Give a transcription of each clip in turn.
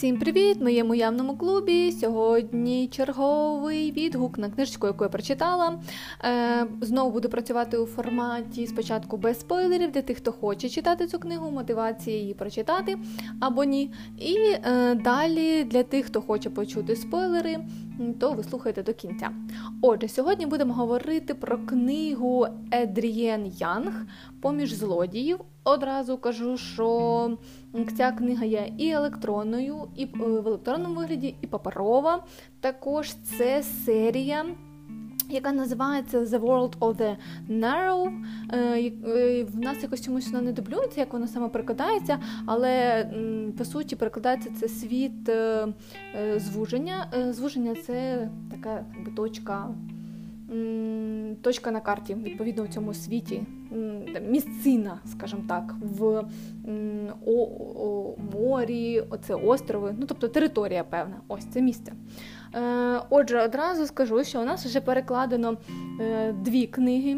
Всім привіт! В моєму явному клубі. Сьогодні черговий відгук на книжечку, яку я прочитала. Е, Знову буду працювати у форматі спочатку без спойлерів для тих, хто хоче читати цю книгу, мотивація її прочитати або ні. І е, далі для тих, хто хоче почути спойлери, то ви слухайте до кінця. Отже, сьогодні будемо говорити про книгу Едрієн Янг Поміж злодіїв. Одразу кажу, що ця книга є і електронною, і е, в електронному вигляді, і паперова. Також це серія. Яка називається The World of the Narrow. Е, е, в нас якось чомусь вона не дублюється, як вона саме перекладається, але по суті перекладається це світ звуження. Звуження це така якби, точка точка на карті, відповідно, у цьому світі, місцина, скажімо так, в о, о, морі, оце острови, ну тобто територія певна, ось це місце. Е, Отже, одразу скажу, що у нас вже перекладено е, дві книги.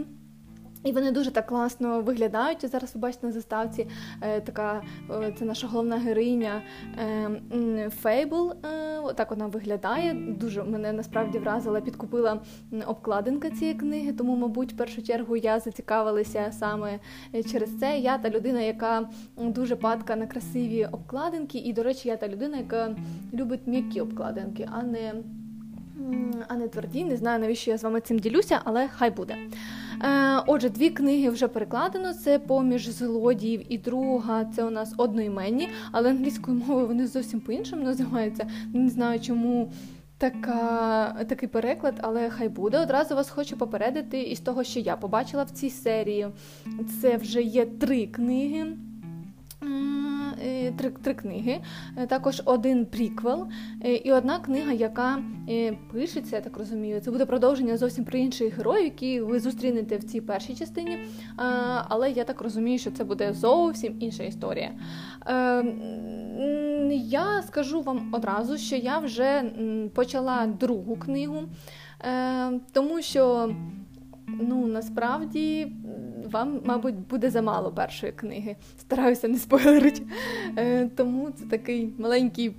І вони дуже так класно виглядають. Зараз ви бачите на заставці е, така е, це наша головна героїня е, Фейбл. Е, так вона виглядає. Дуже мене насправді вразила, підкупила обкладинка цієї книги. Тому, мабуть, в першу чергу я зацікавилася саме через це. Я та людина, яка дуже падка на красиві обкладинки. І, до речі, я та людина, яка любить м'які обкладинки, а не а не тверді. Не знаю, навіщо я з вами цим ділюся, але хай буде. Е, отже, дві книги вже перекладено. Це поміж злодіїв і друга. Це у нас одноіменні, але англійською мовою вони зовсім по-іншому називаються. Не знаю, чому. Така, Такий переклад, але хай буде. Одразу вас хочу попередити із того, що я побачила в цій серії. Це вже є три книги. Е, три три книги, е, також один приквел е, і одна книга, яка пишеться, я так розумію. Це буде продовження зовсім про інших героїв, які ви зустрінете в цій першій частині. Але я так розумію, що це буде зовсім інша історія. Я скажу вам одразу, що я вже почала другу книгу, тому що ну насправді вам, мабуть, буде замало першої книги. Стараюся не спойлерити. Е, тому це такий маленький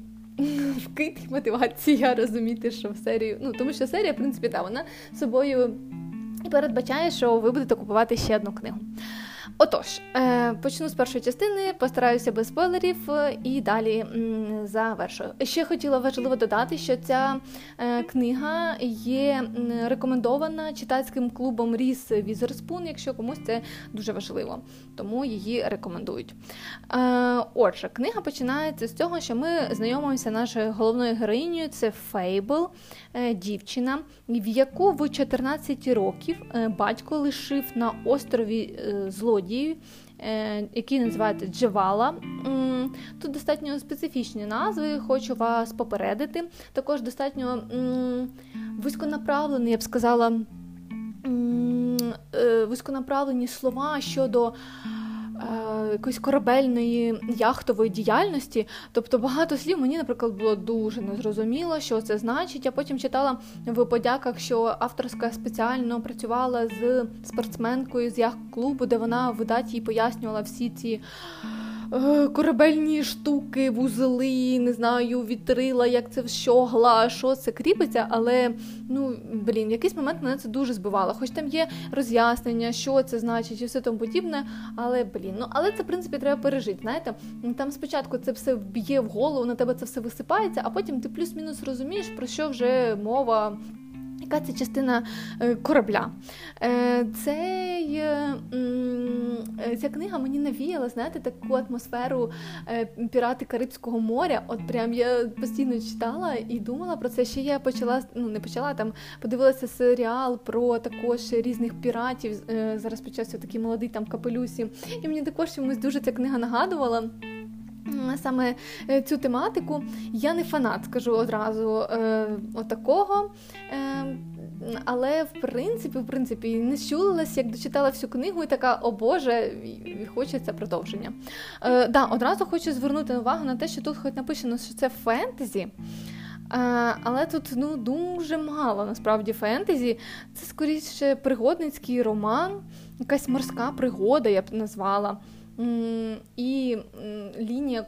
вкид мотивація розуміти, що в серію. Ну, тому що серія, в принципі, та, вона собою передбачає, що ви будете купувати ще одну книгу. Отож, е, почну з першої частини, постараюся без спойлерів е, і далі завершую. Ще хотіла важливо додати, що ця е, книга є рекомендована читацьким клубом Ріс Візерспун, якщо комусь це дуже важливо, тому її рекомендують. Отже, книга починається з того, що ми знайомимося нашою головною героїнею, це Фейбл, дівчина, в яку в 14 років батько лишив на острові злодій злодію, е, який називається Джевала. Тут достатньо специфічні назви, хочу вас попередити. Також достатньо вузьконаправлені, я б сказала, е, вузьконаправлені слова щодо. Е, якоїсь корабельної яхтової діяльності. Тобто багато слів мені, наприклад, було дуже незрозуміло, що це значить. Я потім читала в подяках, що авторська спеціально працювала з спортсменкою з яхт-клубу, де вона видать їй пояснювала всі ці. Е, корабельні штуки, вузли, не знаю, вітрила, як це щогла, що це кріпиться, але ну, блін, якийсь момент мене це дуже збивало. Хоч там є роз'яснення, що це значить, і все тому подібне. Але блін, ну але це в принципі треба пережити. Знаєте, там спочатку це все б'є в голову, на тебе це все висипається, а потім ти плюс-мінус розумієш, про що вже мова яка це частина е, корабля? Е, цей, е, Ця книга мені навіяла, знаєте, таку атмосферу пірати Карибського моря. От прям я постійно читала і думала про це. Ще я почала, ну не почала там, подивилася серіал про також різних піратів. Зараз почався такий молодий там капелюсі. І мені також чомусь дуже ця книга нагадувала. Саме е, цю тематику я не фанат, скажу одразу е, отакого. Е, але в принципі, в принципі, не щулилась, як дочитала всю книгу, і така, о Боже, хочеться продовження. Е, да, Одразу хочу звернути увагу на те, що тут хоч написано, що це фентезі. Е, але тут ну, дуже мало насправді фентезі. Це скоріше пригодницький роман, якась морська пригода, я б назвала. І лінія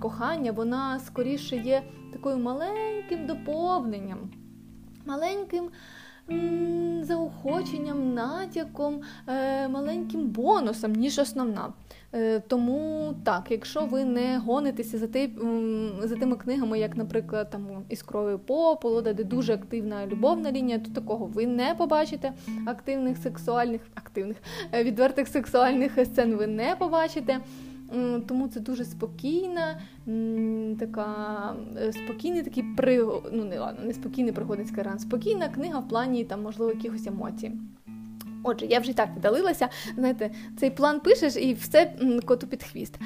кохання, вона скоріше є такою маленьким доповненням, маленьким заохоченням, натяком, е, маленьким бонусом, ніж основна. Е, тому так, якщо ви не гонитеся за ти, за тими книгами, як, наприклад, там іскровий пополу, де дуже активна любовна лінія, то такого ви не побачите. Активних сексуальних, активних е, відвертих сексуальних сцен ви не побачите. Тому це дуже спокійна, така е, спокійний такий при... ну не ладно, не спокійний пригодницький ран, спокійна книга в плані там, можливо, якихось емоцій. Отже, я вже і так віддалилася. Знаєте, цей план пишеш і все коту під хвіст.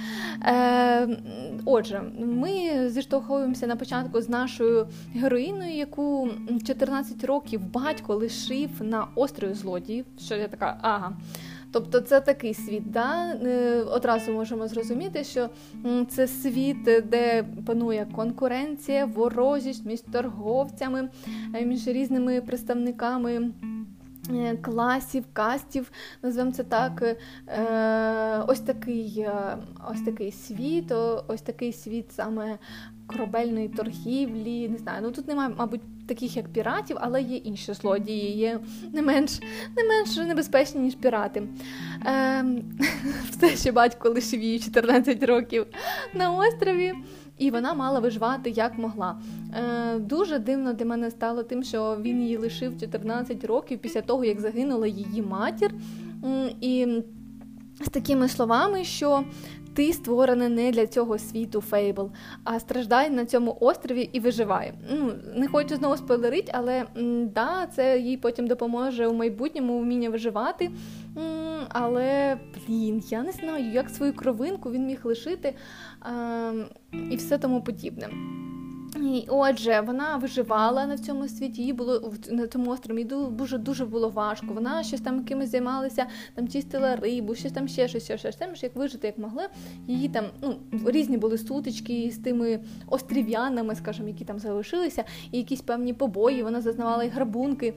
Е, Отже, ми зіштовхуємося на початку з нашою героїною, яку 14 років батько лишив на острові злодіїв. Що я така, ага. Тобто це такий світ. Да? Е, одразу можемо зрозуміти, що це світ, де панує конкуренція, ворожість між торговцями, е, між різними представниками. Е, класів, кастів, назвемо це так. Ось такий ось такий світ, ось такий світ саме корабельної торгівлі. Не знаю, ну тут немає, мабуть, таких як піратів, але є інші злодії, є не менш не менш небезпечні, ніж пірати. Ем, Все ще батько лишив її 14 років на острові. І вона мала виживати як могла. Е, Дуже дивно для мене стало тим, що він її лишив 14 років після того, як загинула її матір. І з такими словами, що ти створений не для цього світу Фейбл, а страждай на цьому острові і виживай. Ну, Не хочу знову спойлерити, але да, це їй потім допоможе у майбутньому вміння виживати. Але, блін, я не знаю, як свою кровинку він міг лишити а, і все тому подібне. І, Отже, вона виживала на цьому світі, їй було на цьому острові дуже дуже було важко. Вона щось там кимось займалася, там чистила рибу, щось там ще щось, щось, щось там, як вижити, як могли. Її там ну, різні були сутички з тими острів'янами, скажімо, які там залишилися, і якісь певні побої. Вона зазнавала і грабунки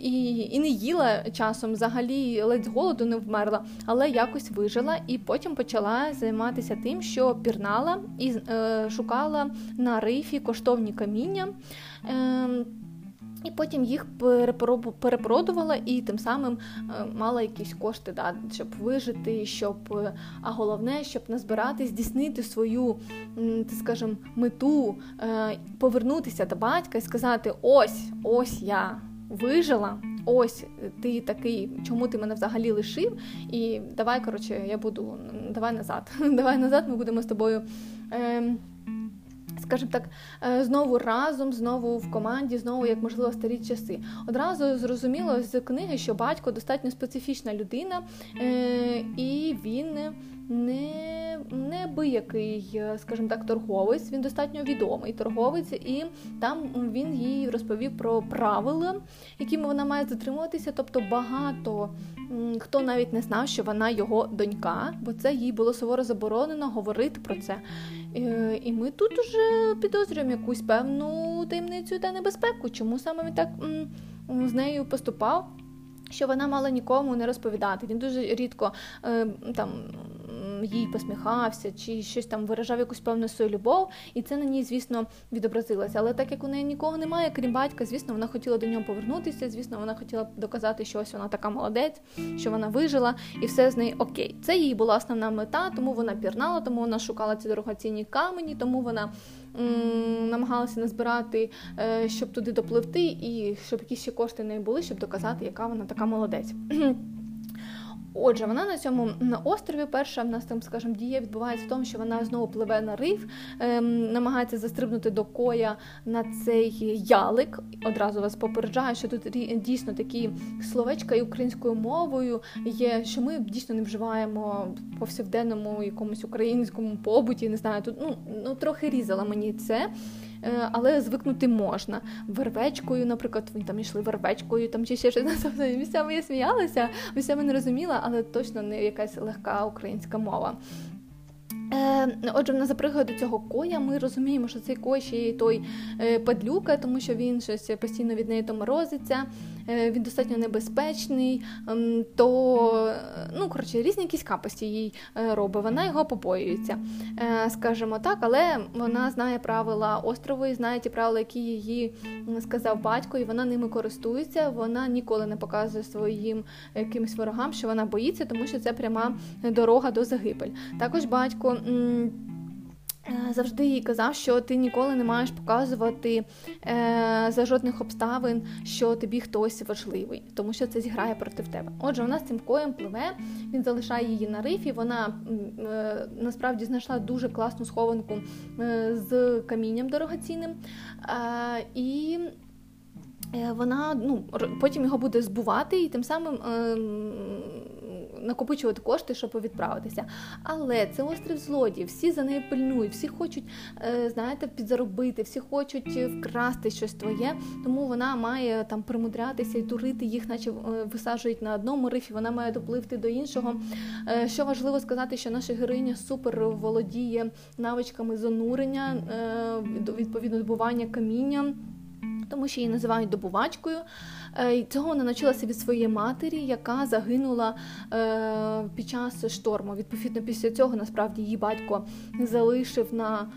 і і не їла часом, взагалі ледь з голоду не вмерла, але якось вижила і потім почала займатися тим, що пірнала і е, шукала на рифі коштовні каміння. Ем, і потім їх перепродувала і тим самим е, мала якісь кошти, да, щоб вижити, щоб, е, а головне, щоб назбирати, здійснити свою, скажімо, мету, е, повернутися до батька і сказати: ось, ось я вижила, ось ти такий, чому ти мене взагалі лишив? І давай, коротше, я буду, давай назад. Давай назад, ми будемо з тобою. Ем, скажімо так, е, знову разом, знову в команді, знову як можливо старі часи. Одразу зрозуміло з книги, що батько достатньо специфічна людина, е, і він не неабиякий, скажімо так, торговець. Він достатньо відомий торговець, і там він їй розповів про правила, якими вона має затримуватися. Тобто багато хто навіть не знав, що вона його донька, бо це їй було суворо заборонено говорити про це. Е, і ми тут уже підозрюємо якусь певну таємницю та небезпеку. Чому саме він так з нею поступав? Що вона мала нікому не розповідати. Він дуже рідко е, їй посміхався, чи щось там виражав якусь певну свою любов, і це на ній, звісно, відобразилося. Але так як у неї нікого немає, крім батька, звісно, вона хотіла до нього повернутися. Звісно, вона хотіла доказати, що ось вона така молодець, що вона вижила, і все з нею окей. Це її була основна мета, тому вона пірнала, тому вона шукала ці дорогоцінні камені, тому вона. Намагалася назбирати, е, щоб туди допливти, і щоб якісь ще кошти не були, щоб доказати, яка вона така молодець. Отже, вона на цьому на острові перша в нас там, скажімо, дія відбувається в тому, що вона знову пливе на риф, ем, намагається застрибнути до коя на цей ялик. Одразу вас попереджаю, що тут дійсно такі словечка і українською мовою є, що ми дійсно не вживаємо в повсякденному якомусь українському побуті. Не знаю, тут ну, ну трохи різала мені це. Е, але звикнути можна. Вервечкою, наприклад, вони там йшли вервечкою, там чи ще щось місцями я сміялася, місцями не розуміла, але точно не якась легка українська мова. Е, отже, на до цього коя. Ми розуміємо, що цей кой ще й той е, падлюка, тому що він щось постійно від неї то морозиться. Він достатньо небезпечний, ем, то ну, коротше, різні якісь капості їй робить. Вона його побоюється, скажімо так, але вона знає правила острову і знає ті правила, які її сказав батько, і вона ними користується. Вона ніколи не показує своїм якимось ворогам, що вона боїться, тому що це пряма дорога до загибель. Також батько. Е, завжди їй казав, що ти ніколи не маєш показувати е, за жодних обставин, що тобі хтось важливий, тому що це зіграє проти тебе. Отже, вона з цим коєм пливе, він залишає її на рифі. Вона е, насправді знайшла дуже класну схованку е, з камінням дорогоцінним. Е, і е, вона ну, потім його буде збувати і тим самим. Е, накопичувати кошти, щоб відправитися. Але це острів злодіїв, всі за нею пильнують, всі хочуть, е, знаєте, підзаробити, всі хочуть вкрасти щось твоє, тому вона має там примудрятися і турити їх, наче е, висаджують на одному рифі, вона має допливти до іншого. Е, що важливо сказати, що наша героїня супер володіє навичками занурення, відповідно добування каміння тому що її називають добувачкою. Е, Цього вона навчилася від своєї матері, яка загинула е, під час шторму. Відповідно, після цього насправді її батько залишив на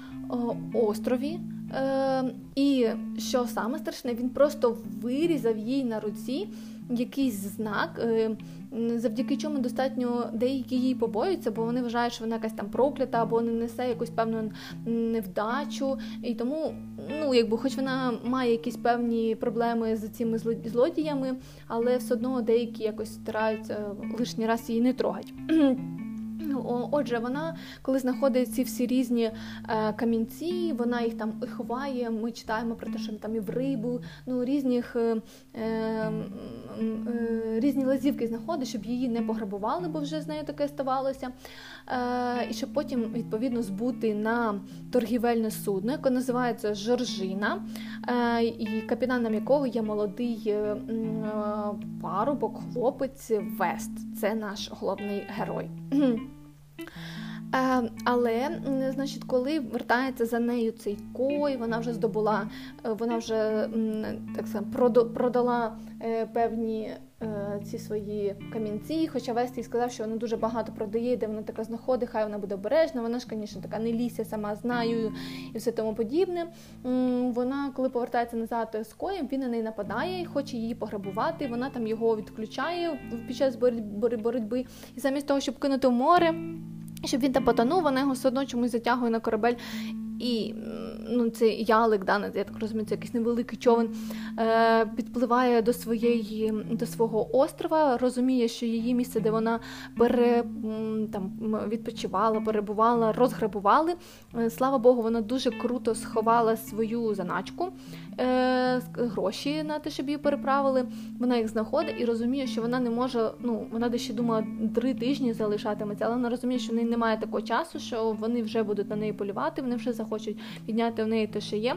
острові. Е, і що саме страшне, він просто вирізав їй на руці якийсь знак, завдяки чому достатньо деякі її побоюються, бо вони вважають, що вона якась там проклята або не несе якусь певну невдачу. І тому, ну якби, хоч вона має якісь певні проблеми з цими злодіями, але все одно деякі якось стараються лишній раз її не трогати. Отже, вона, коли знаходить ці всі різні е, камінці, вона їх там ховає. Ми читаємо про те, що там і в рибу, ну різних е, е, різні лазівки знаходить, щоб її не пограбували, бо вже з нею таке ставалося. Е, І щоб потім відповідно збути на торгівельне судно, яке називається Жоржина, е, і капітаном якого є молодий е, парубок, хлопець Вест. Це наш головний герой. Е, але, значить, коли вертається за нею цей кой, вона вже здобула, е, вона вже так само продала е, певні ці свої камінці. Хоча Вестій сказав, що вона дуже багато продає, де вона така знаходить, хай вона буде обережна. Вона ж, звісно, така не ліся, сама знаю і все тому подібне. Вона, коли повертається назад з коєм, він на неї нападає і хоче її пограбувати. Вона там його відключає під час боротьби. І замість того, щоб кинути в море щоб він там потонув, вона його все одно чомусь затягує на корабель. І ну, цей ялик, да, я так розумію, це якийсь невеликий човен, е, підпливає до своєї, до свого острова, розуміє, що її місце, де вона пере, там, відпочивала, перебувала, розграбували. Е, слава Богу, вона дуже круто сховала свою заначку, е, гроші на те, щоб її переправили. Вона їх знаходить і розуміє, що вона не може, ну, вона дещо думала три тижні залишатиметься, але вона розуміє, що в неї немає такого часу, що вони вже будуть на неї полювати, вони вже захочуть підняти в неї те, що є.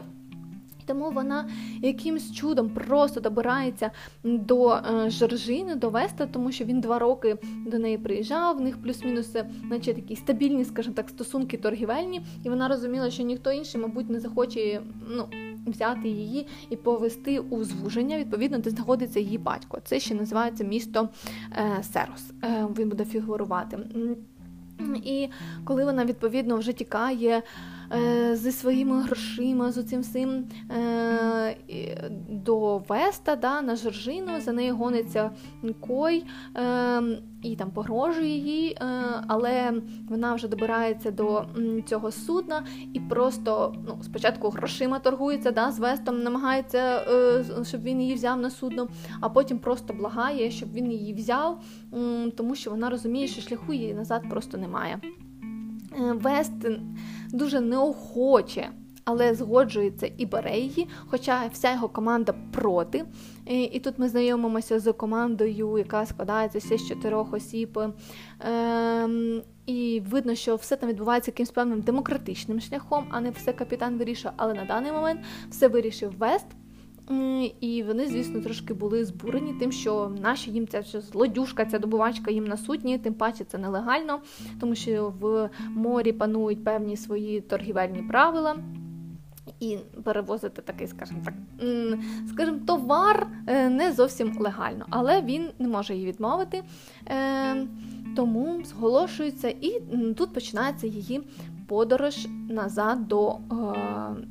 Тому вона якимсь чудом просто добирається до е, Жоржини, до Веста, тому що він два роки до неї приїжджав. В них плюс-мінус, е, наче такі стабільні, скажімо так, стосунки торгівельні, і вона розуміла, що ніхто інший, мабуть, не захоче ну, взяти її і повести у звуження, відповідно, де знаходиться її батько. Це ще називається місто е, Серос. Е, Він буде фігурувати. І коли вона відповідно вже тікає зі своїми грошима, з цим всім е, до Веста, да, на Жоржину, за нею гониться Кой е, і там погрожує їй, е, але вона вже добирається до цього судна і просто ну, спочатку грошима торгується да, з Вестом, намагається, е, щоб він її взяв на судно, а потім просто благає, щоб він її взяв, е, тому що вона розуміє, що шляху її назад просто немає. Е, Вест дуже неохоче, але згоджується і бере її, хоча вся його команда проти. І тут ми знайомимося з командою, яка складається з чотирьох осіб. Ем, і видно, що все там відбувається якимось певним демократичним шляхом, а не все капітан вирішує. Але на даний момент все вирішив Вест. І вони, звісно, трошки були збурені тим, що наші їм ця злодюшка, ця добувачка їм на сутні, тим паче це нелегально, тому що в морі панують певні свої торгівельні правила. і перевозити такий, скажімо так, скажімо, товар е, не зовсім легально, але він не може її відмовити. Е, тому зголошується, і тут починається її подорож назад до е,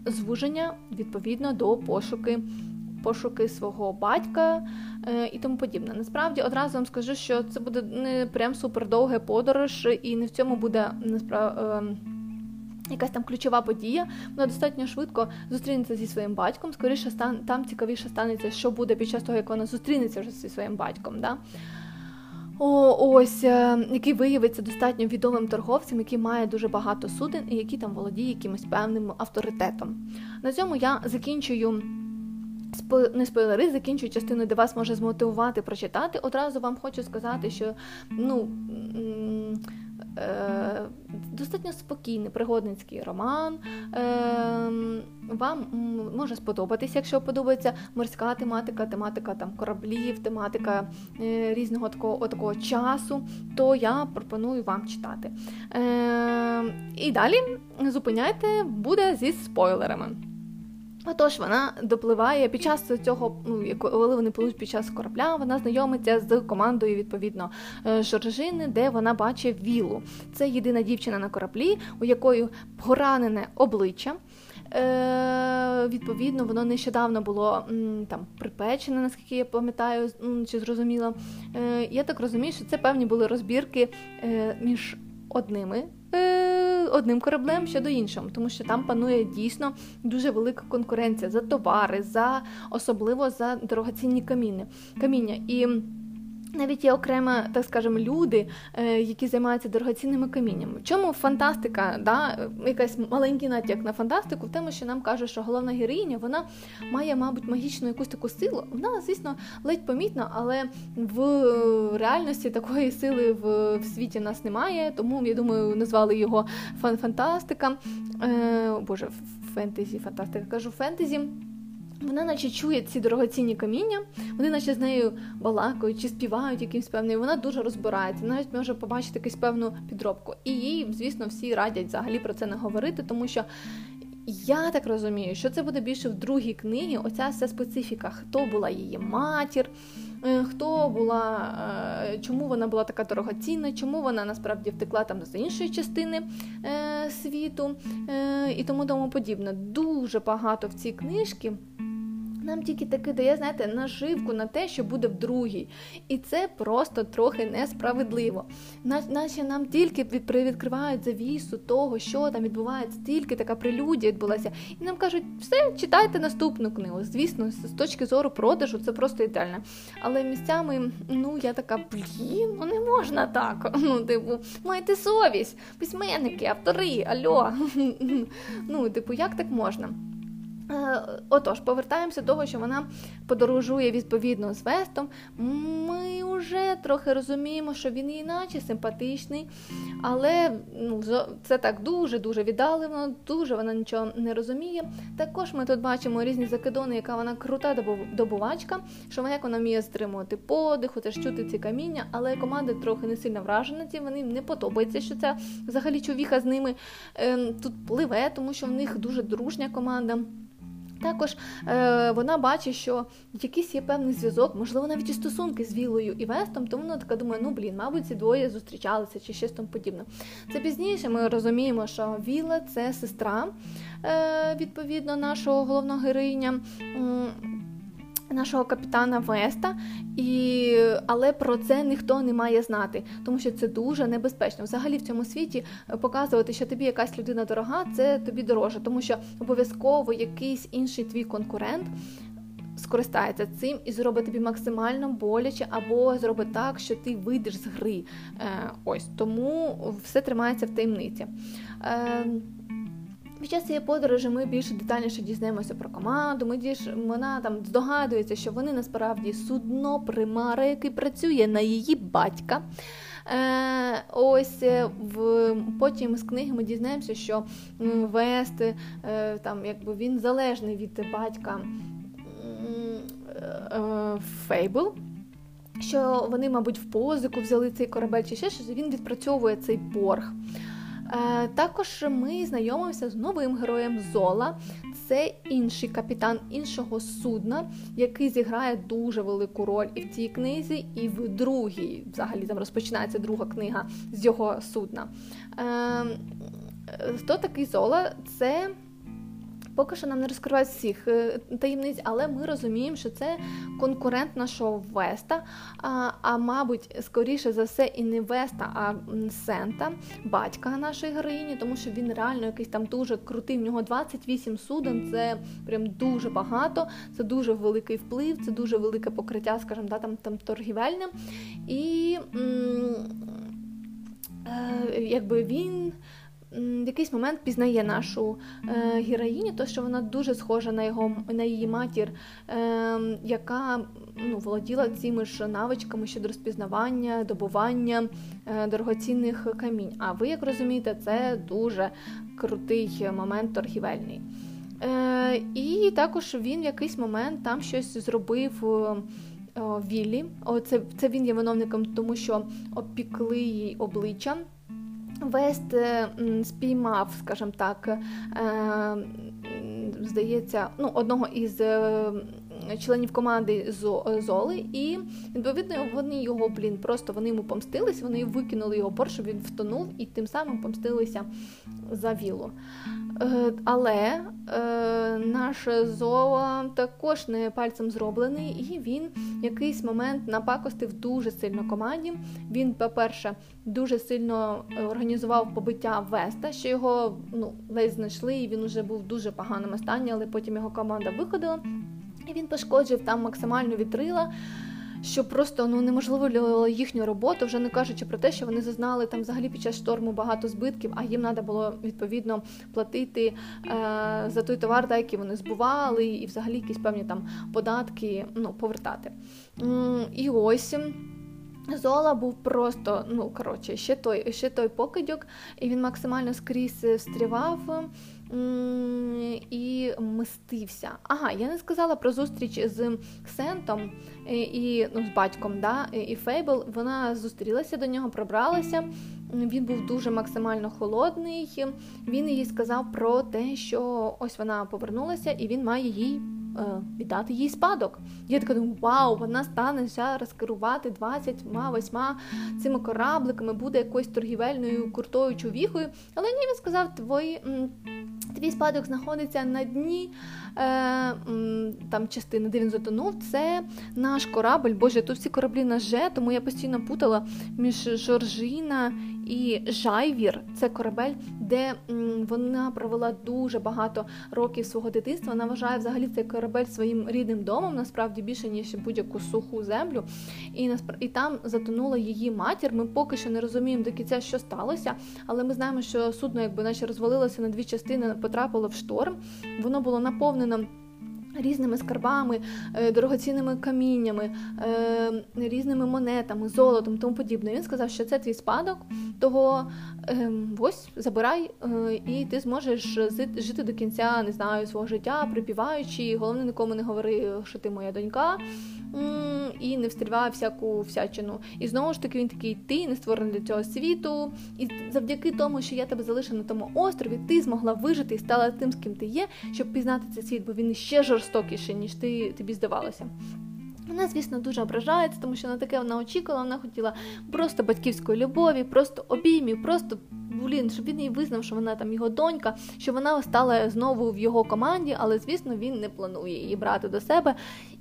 звуження, відповідно до пошуки. Пошуки свого батька е, і тому подібне. Насправді одразу вам скажу, що це буде не прям супердовга подорож, і не в цьому буде насправді. Е, Якась там ключова подія, вона достатньо швидко зустрінеться зі своїм батьком. Скоріше стан там цікавіше станеться, що буде під час того, як вона зустрінеться вже зі своїм батьком. Да? О, Ось е, який виявиться достатньо відомим торговцем, який має дуже багато суден і який там володіє якимось певним авторитетом. На цьому я закінчую. Не спойлери, закінчую частину, де вас може змотивувати прочитати. Одразу вам хочу сказати, що ну достатньо спокійний пригодницький роман. Е, вам може сподобатись, якщо подобається морська тематика, тематика там кораблів, тематика е, різного такого такого часу, то я пропоную вам читати. І далі зупиняйте, буде зі спойлерами. Отож, вона допливає під час цього, ну коли вони пливуть під час корабля, вона знайомиться з командою відповідно е, Жоржини, де вона бачить вілу. Це єдина дівчина на кораблі, у якої поранене обличчя. Е, Відповідно, воно нещодавно було там припечене, наскільки я пам'ятаю, чи зрозуміла. Е, Я так розумію, що це певні були розбірки е, між одними. Е, одним кораблем щодо іншого, тому що там панує дійсно дуже велика конкуренція за товари, за особливо за дорогоцінні каміння. каміння. І навіть є окремо, так скажемо, люди, е, які займаються дорогоцінними каміннями. Чому фантастика, да, якась маленький натяк на фантастику, в тому, що нам каже, що головна героїня вона має, мабуть, магічну якусь таку силу. Вона, звісно, ледь помітна, але в реальності такої сили в, в світі нас немає. Тому я думаю, назвали його фан-фантастика. Е, Боже, фентезі, фантастика кажу фентезі. Вона наче чує ці дорогоцінні каміння, вони наче з нею балакають чи співають якимсь певним. Вона дуже розбирається, навіть може побачити якусь певну підробку. І їй, звісно, всі радять взагалі про це не говорити, тому що. Я так розумію, що це буде більше в другій книгі. Оця вся специфіка, хто була її матір, хто була, е, чому вона була така дорогоцінна, чому вона насправді втекла там з іншої частини е, світу і тому тому подібне. Дуже багато в цій книжці нам тільки таки дає, знаєте, наживку на те, що буде в другій. І це просто трохи несправедливо. Наче нам тільки привідкривають завісу того, що там відбувається, тільки така прелюдія відбулася. І нам кажуть, все, читайте наступну книгу. Звісно, з точки зору продажу це просто ідеально. Але місцями, ну, я така, блін, ну не можна так. Ну, типу, майте совість, письменники, автори, альо. Ну, типу, як так можна? Е, отож, повертаємося до того, що вона подорожує відповідно з Вестом. Ми вже трохи розуміємо, що він іначе симпатичний, але ну, це так дуже-дуже віддалено, дуже вона нічого не розуміє. Також ми тут бачимо різні закидони, яка вона крута добувачка, що вона як вона вміє стримувати подиху, теж чути ці каміння, але команда трохи не сильно вражена цим, вони не подобається, що це взагалі чувіха з ними е, тут пливе, тому що в них дуже дружня команда. Також е, вона бачить, що якийсь є певний зв'язок, можливо, навіть і стосунки з Вілою і Вестом, тому вона така думає, ну блін, мабуть, ці двоє зустрічалися чи щось там подібне. Це пізніше ми розуміємо, що Віла це сестра е, відповідно нашого головного героїня нашого капітана Веста, і... але про це ніхто не має знати, тому що це дуже небезпечно. Взагалі в цьому світі е, показувати, що тобі якась людина дорога, це тобі дороже, тому що обов'язково якийсь інший твій конкурент. Скористається цим і зробить тобі максимально боляче, або зробить так, що ти вийдеш з гри. Е, Ось тому все тримається в таємниці. Е, під час цієї подорожі ми більше детальніше дізнаємося про команду. Ми діж вона там здогадується, що вони насправді судно примара, який працює на її батька. Е, Ось е, в потім з книги ми дізнаємося, що Вест е, там якби він залежний від батька е, Фейбл. Що вони, мабуть, в позику взяли цей корабель, чи ще щось, він відпрацьовує цей борг. Е, також ми знайомимося з новим героєм Зола. це інший капітан іншого судна, який зіграє дуже велику роль і в цій книзі, і в другій. Взагалі там розпочинається друга книга з його судна. Ем, хто такий Зола? Це. Поки що нам не розкривають всіх е, таємниць, але ми розуміємо, що це конкурент нашого Веста. А, а мабуть, скоріше за все, і не Веста, а Сента, батька нашої героїні, тому що він реально якийсь там дуже крутий. В нього 28 суден. Це прям дуже багато, це дуже великий вплив, це дуже велике покриття, скажімо, да, там там торгівельним. І м- е, якби він в якийсь момент пізнає нашу е, героїню, то що вона дуже схожа на його на її матір, е, яка ну, володіла цими ж навичками щодо розпізнавання, добування е, дорогоцінних камінь. А ви, як розумієте, це дуже крутий момент торгівельний. Е, І також він в якийсь момент там щось зробив. Е, Віллі, це це він є виновником, тому що опікли її обличчя. Вест е, спіймав, скажімо так, е, здається, ну, одного із е, членів команди Золи, і відповідно вони його, блін, просто вони йому помстились, вони викинули його пор, щоб він втонув, і тим самим помстилися за вілу. Е, але е, наш Зола також не пальцем зроблений, і він в якийсь момент напакостив дуже сильно команді. Він, по-перше, дуже сильно організував побиття Веста, що його ну, ледь знайшли, і він вже був в дуже поганому стані, але потім його команда виходила. І він пошкоджив там максимально вітрила, що просто ну неможливо їхню роботу, вже не кажучи про те, що вони зазнали там взагалі під час шторму багато збитків, а їм треба було відповідно платити е, за той товар, да, який вони збували, і взагалі якісь певні там податки ну, повертати. І ось. Зола був просто, ну коротше, ще той ще той покидьок, і він максимально скрізь встрівав і мистився. Ага, я не сказала про зустріч з Ксентом е, і ну, з батьком да, і Фейбл. Вона зустрілася до нього, пробралася. Він був дуже максимально холодний. Він їй сказав про те, що ось вона повернулася, і він має їй. Е, віддати їй спадок. Я така думаю, вау, вона стане зараз керувати 28 цими корабликами, буде якоюсь торгівельною крутою чувіхою. Але ні, він сказав, твої Твій спадок знаходиться на дні там частини, де він затонув. Це наш корабль. Боже, тут всі кораблі на Ж, тому я постійно путала між Жоржина і Жайвір. Це корабель, де вона провела дуже багато років свого дитинства. Вона вважає взагалі цей корабель своїм рідним домом, насправді більше ніж будь-яку суху землю. І і там затонула її матір. Ми поки що не розуміємо до кінця, що сталося, але ми знаємо, що судно, якби наче розвалилося на дві частини потрапило в шторм, воно було наповнено. Різними скарбами, е, дорогоцінними каміннями, е, різними монетами, золотом тому подібне. Він сказав, що це твій спадок, того ось забирай, е, і ти зможеш жити до кінця, не знаю, свого життя, припіваючи. Головне, нікому не говори, що ти моя донька і не встріває всяку всячину. І знову ж таки він такий, ти не створений для цього світу. І завдяки тому, що я тебе залишив на тому острові, ти змогла вижити і стала тим, з ким ти є, щоб пізнати цей світ, бо він ще жорстокіший, ніж ти тобі здавалося. Вона, звісно, дуже ображається, тому що на таке вона очікувала, вона хотіла просто батьківської любові, просто обіймів, просто блін, щоб він їй визнав, що вона там його донька, що вона стала знову в його команді, але звісно він не планує її брати до себе.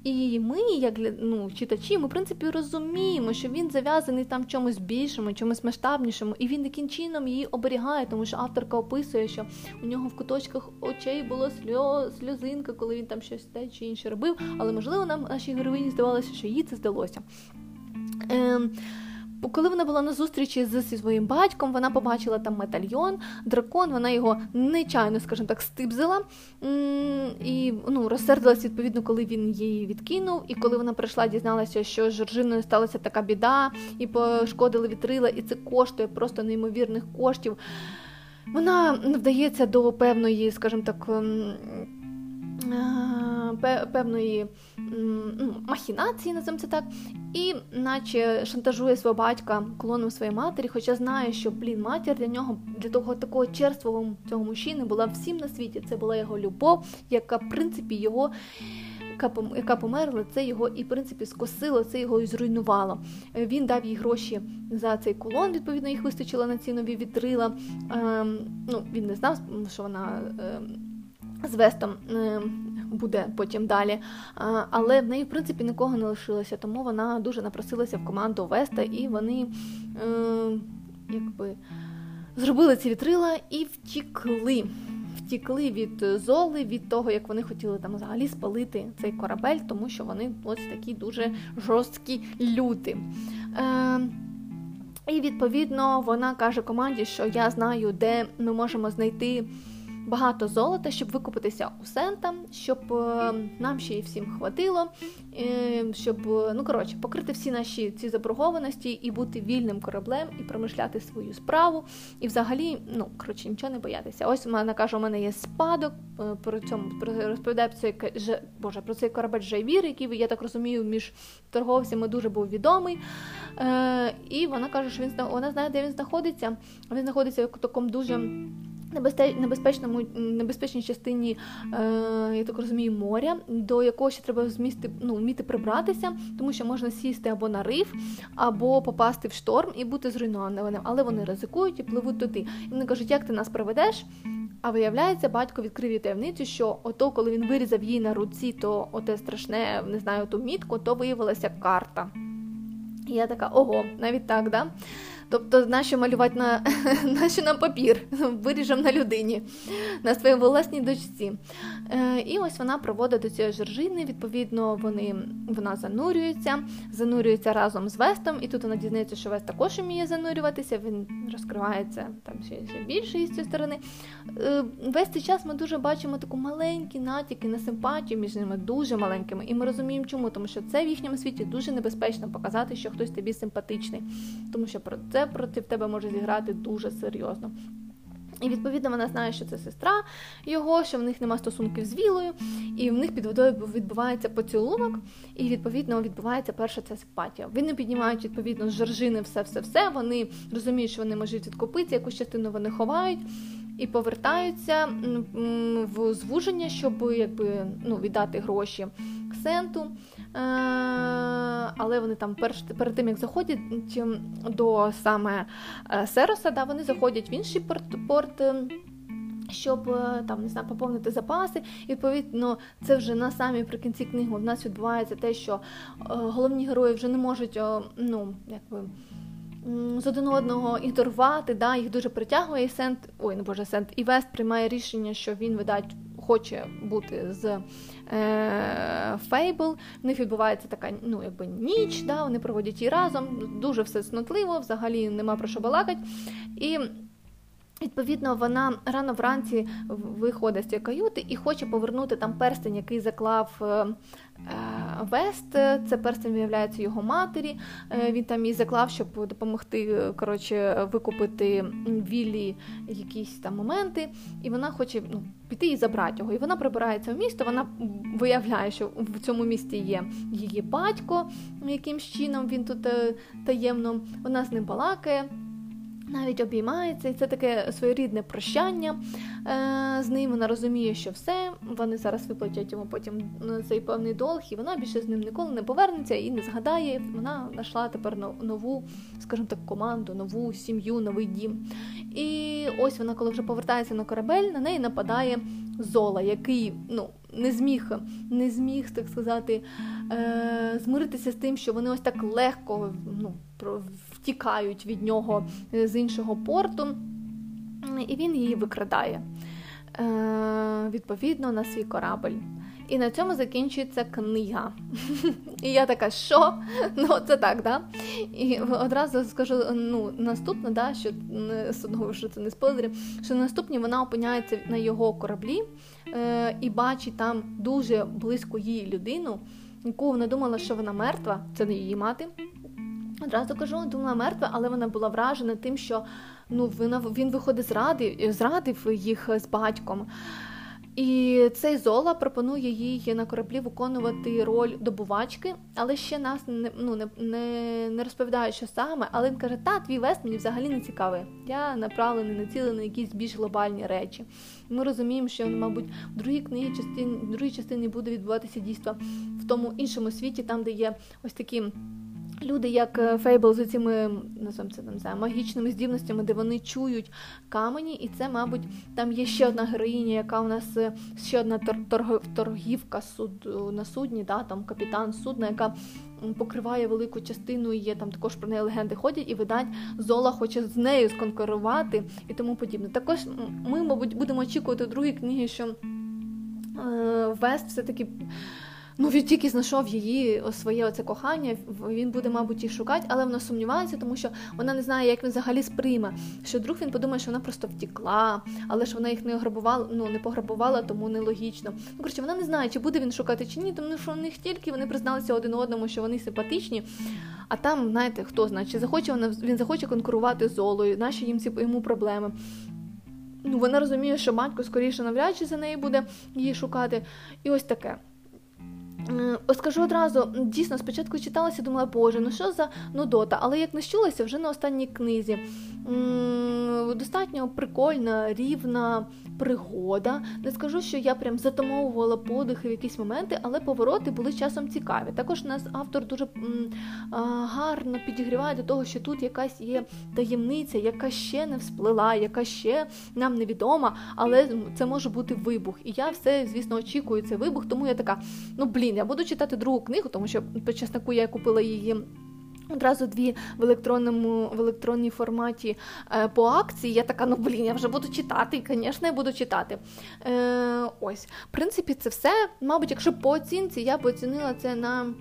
І ми, як ну, читачі, ми в принципі розуміємо, що він зав'язаний там чомусь більшому, чомусь масштабнішому, і він таким чином її оберігає, тому що авторка описує, що у нього в куточках очей було сльоз, сльозинка, коли він там щось те чи інше робив. Але можливо нам нашій героїні здавалося, що їй це здалося. Ем, коли вона була на зустрічі з зі своїм батьком, вона побачила там медальйон, дракон, вона його нечайно, скажімо так, стибзила і ну, розсердилась, відповідно, коли він її відкинув. І коли вона прийшла, дізналася, що з Жоржиною сталася така біда, і пошкодили вітрила, і це коштує просто неймовірних коштів. Вона вдається до певної, скажімо так, певної ну, махінації, називаємо це так, і наче шантажує свого батька колоном своєї матері, хоча знає, що блін, матір для нього, для того такого черствого цього мужчини була всім на світі. Це була його любов, яка в принципі його яка померла, це його і в принципі скосило, це його і зруйнувало. Е, він дав їй гроші за цей кулон, відповідно, їх вистачило на ці нові вітрила. Ем, ну, Він не знав, що вона ем, з Вестом ем, буде потім далі. Але в неї, в принципі, нікого не лишилося, тому вона дуже напросилася в команду Веста, і вони якби зробили ці вітрила і втікли втікли від золи, від того, як вони хотіли там взагалі спалити цей корабель, тому що вони ось такі дуже жорсткі люди. Е, І відповідно вона каже команді, що я знаю, де ми можемо знайти багато золота, щоб викупитися у Сента, щоб е, нам ще й всім хватило, е, щоб ну коротше покрити всі наші ці заборгованості і бути вільним кораблем, і промишляти свою справу, і взагалі, ну коротше, нічого не боятися. Ось вона каже, у мене є спадок е, про цьому про розповідає про цей боже про цей корабель Жайвір, який я так розумію, між торговцями дуже був відомий. Е, І вона каже, що він вона знає, де він знаходиться. Він знаходиться в такому дуже небезпечному небезпечній частині, е, я так розумію, моря, до якого ще треба змісти, ну, вміти прибратися, тому що можна сісти або на риф, або попасти в шторм і бути зруйнованим. Але вони ризикують і пливуть туди. І вони кажуть, як ти нас проведеш? А виявляється, батько відкрив їй таємницю, що ото, коли він вирізав її на руці, то оте страшне, не знаю, ту мітку, то виявилася карта. І я така, ого, навіть так, да? Тобто, нащо малювати на нащо нам папір, виріжемо на людині, на своїй власній дочці. Е, І ось вона проводить до цієї жоржини, відповідно, вони, вона занурюється, занурюється разом з Вестом, і тут вона дізнається, що Вест також вміє занурюватися, він розкривається там ще, ще більше із цієї сторони. Е, Весь цей час ми дуже бачимо таку маленькі натяки на симпатію між ними, дуже маленькими. І ми розуміємо, чому, тому що це в їхньому світі дуже небезпечно показати, що хтось тобі симпатичний, тому що про це проти тебе може зіграти дуже серйозно. І відповідно вона знає, що це сестра його, що в них нема стосунків з вілою, і в них під водою відбувається поцілунок, і відповідно відбувається перша ця симпатія. Вони піднімають відповідно з жоржини все-все-все. Вони розуміють, що вони можуть відкупитися, якусь частину вони ховають і повертаються в звуження, щоб якби ну віддати гроші сенту. Е, але вони там перш, перед тим як заходять до саме е, Сероса, да, вони заходять в інший порт, порт щоб е, там не знаю, поповнити запаси. І відповідно, це вже на самій прикінці книги у нас відбувається те, що головні герої вже не можуть ну, якби. З один одного ігнорувати, да, їх дуже притягує і Сент, ой, не боже, Сент і Вест приймає рішення, що він видать хоче бути з е, Фейбл. В них відбувається така ну, якби ніч, да, вони проводять її разом, дуже все снотливо, взагалі нема про що балакати. І Відповідно, вона рано вранці виходить з цієї каюти і хоче повернути там перстень, який заклав е, е, Вест. Це перстень виявляється його матері. Е, він там її заклав, щоб допомогти коротше, викупити Віллі якісь там моменти. І вона хоче ну, піти і забрати його. І вона прибирається в місто. Вона виявляє, що в цьому місті є її батько, яким чином він тут таємно. Вона з ним балакає навіть обіймається, і це таке своєрідне прощання е, з ним. Вона розуміє, що все, вони зараз виплатять йому потім цей певний долг, і вона більше з ним ніколи не повернеться і не згадає. Вона знайшла тепер нову, скажімо так, команду, нову сім'ю, новий дім. І ось вона, коли вже повертається на корабель, на неї нападає Зола, який ну, не зміг не зміг, так сказати, е, змиритися з тим, що вони ось так легко ну, втікають від нього е, з іншого порту, і він її викрадає е, відповідно на свій корабль. І на цьому закінчується книга. І я така, що? Ну, це так, да? І одразу скажу ну, наступне, да, що судово, що це не спойлери, що наступні вона опиняється на його кораблі е, і бачить там дуже близько її людину, яку вона думала, що вона мертва, це не її мати. Одразу кажу, думала мертва, але вона була вражена тим, що ну, він виходить зради, зрадив їх з батьком. І цей Зола пропонує їй на кораблі виконувати роль добувачки, але ще нас не ну, не, не, не розповідає, що саме. Але він каже, та твій вест мені взагалі не цікавий. Я направлений, націлений на якісь більш глобальні речі. Ми розуміємо, що, мабуть, в другій книгі частині, в другій частині буде відбуватися дійство в тому іншому світі, там, де є ось такі. Люди, як Фейбл з цими називаємо це не знаю, магічними здібностями, де вони чують камені, і це, мабуть, там є ще одна героїня, яка у нас е, ще одна торг, торгівка суд на судні, да, там капітан судна, яка покриває велику частину. і Є там також про неї легенди ходять, і видать, Зола хоче з нею сконкурувати і тому подібне. Також ми, мабуть, будемо очікувати в книги, що е, Вест все-таки. Ну, він тільки знайшов її своє оце кохання, він буде, мабуть, її шукати, але вона сумнівається, тому що вона не знає, як він взагалі сприйме. Що друг він подумає, що вона просто втікла, але ж вона їх не ограбувала, ну не пограбувала, тому нелогічно. Ну, коротше, вона не знає, чи буде він шукати чи ні, тому що в них тільки вони призналися один одному, що вони симпатичні. А там, знаєте, хто знає, чи захоче вона він захоче конкурувати з Золою, наші їм ці йому проблеми. Ну, Вона розуміє, що батько скоріше навряд чи за неї буде її шукати. І ось таке. Скажу одразу, дійсно, спочатку читалася, думала, боже, ну що за нудота, але як не щулася, вже на останній книзі. Достатньо прикольна, рівна пригода. Не скажу, що я прям затамовувала подихи в якісь моменти, але повороти були часом цікаві. Також нас автор дуже гарно підігріває до того, що тут якась є таємниця, яка ще не всплила, яка ще нам невідома, але це може бути вибух. І я все, звісно, очікую цей вибух, тому я така, ну блін, я буду читати другу книгу, тому що по чесноку я купила її. Одразу дві в електронному в електронній форматі е, по акції. Я така, ну блін, я вже буду читати, і, звісно, я буду читати. Е, Ось, в принципі, це все. Мабуть, якщо по оцінці, я б оцінила це на,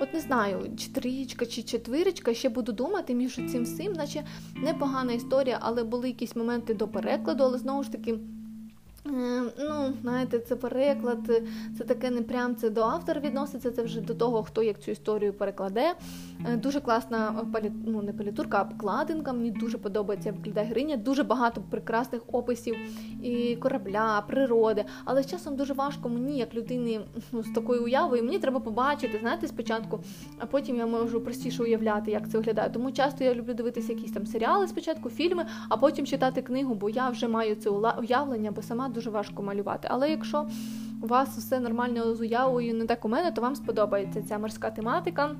от не знаю, чотирічка чи четвирочка. Ще буду думати між цим всім, наче непогана історія, але були якісь моменти до перекладу, але знову ж таки. Е, ну, знаєте, це переклад, це таке не прям це до автора відноситься, це вже до того, хто як цю історію перекладе. Е, дуже класна ну не палітурка, а обкладинка. Мені дуже подобається виглядає гриня. Дуже багато прекрасних описів і корабля, природи. Але з часом дуже важко мені, як людині ну, з такою уявою, мені треба побачити, знаєте, спочатку, а потім я можу простіше уявляти, як це виглядає. Тому часто я люблю дивитися якісь там серіали, спочатку фільми, а потім читати книгу, бо я вже маю це уявлення, бо сама дуже важко малювати. Але якщо у вас все нормально з уявою, не так у мене, то вам сподобається ця морська тематика.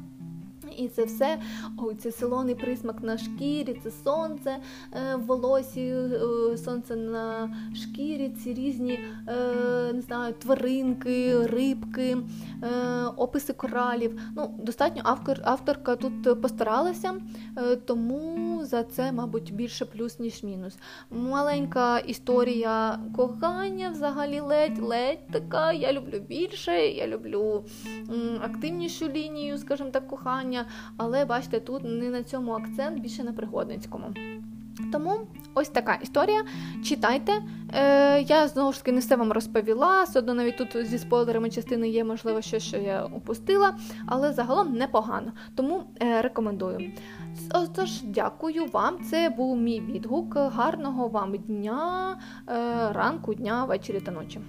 І це все, ой, це солоний присмак на шкірі, це сонце е, в волосі, е, сонце на шкірі, ці різні е, не знаю, тваринки, рибки, описи коралів. Ну, Достатньо автор, авторка тут постаралася, тому за це, мабуть, більше плюс, ніж мінус. Маленька історія кохання взагалі ледь-ледь така. Я люблю більше, я люблю активнішу лінію, скажімо так, кохання кохання, але бачите, тут не на цьому акцент, більше на пригодницькому. Тому ось така історія. Читайте. Е, Я знову ж таки не все вам розповіла. Все навіть тут зі спойлерами частини є, можливо, щось, що я упустила, але загалом непогано. Тому е, рекомендую. Тож, дякую вам. Це був мій відгук. Гарного вам дня, е, ранку, дня, вечері та ночі.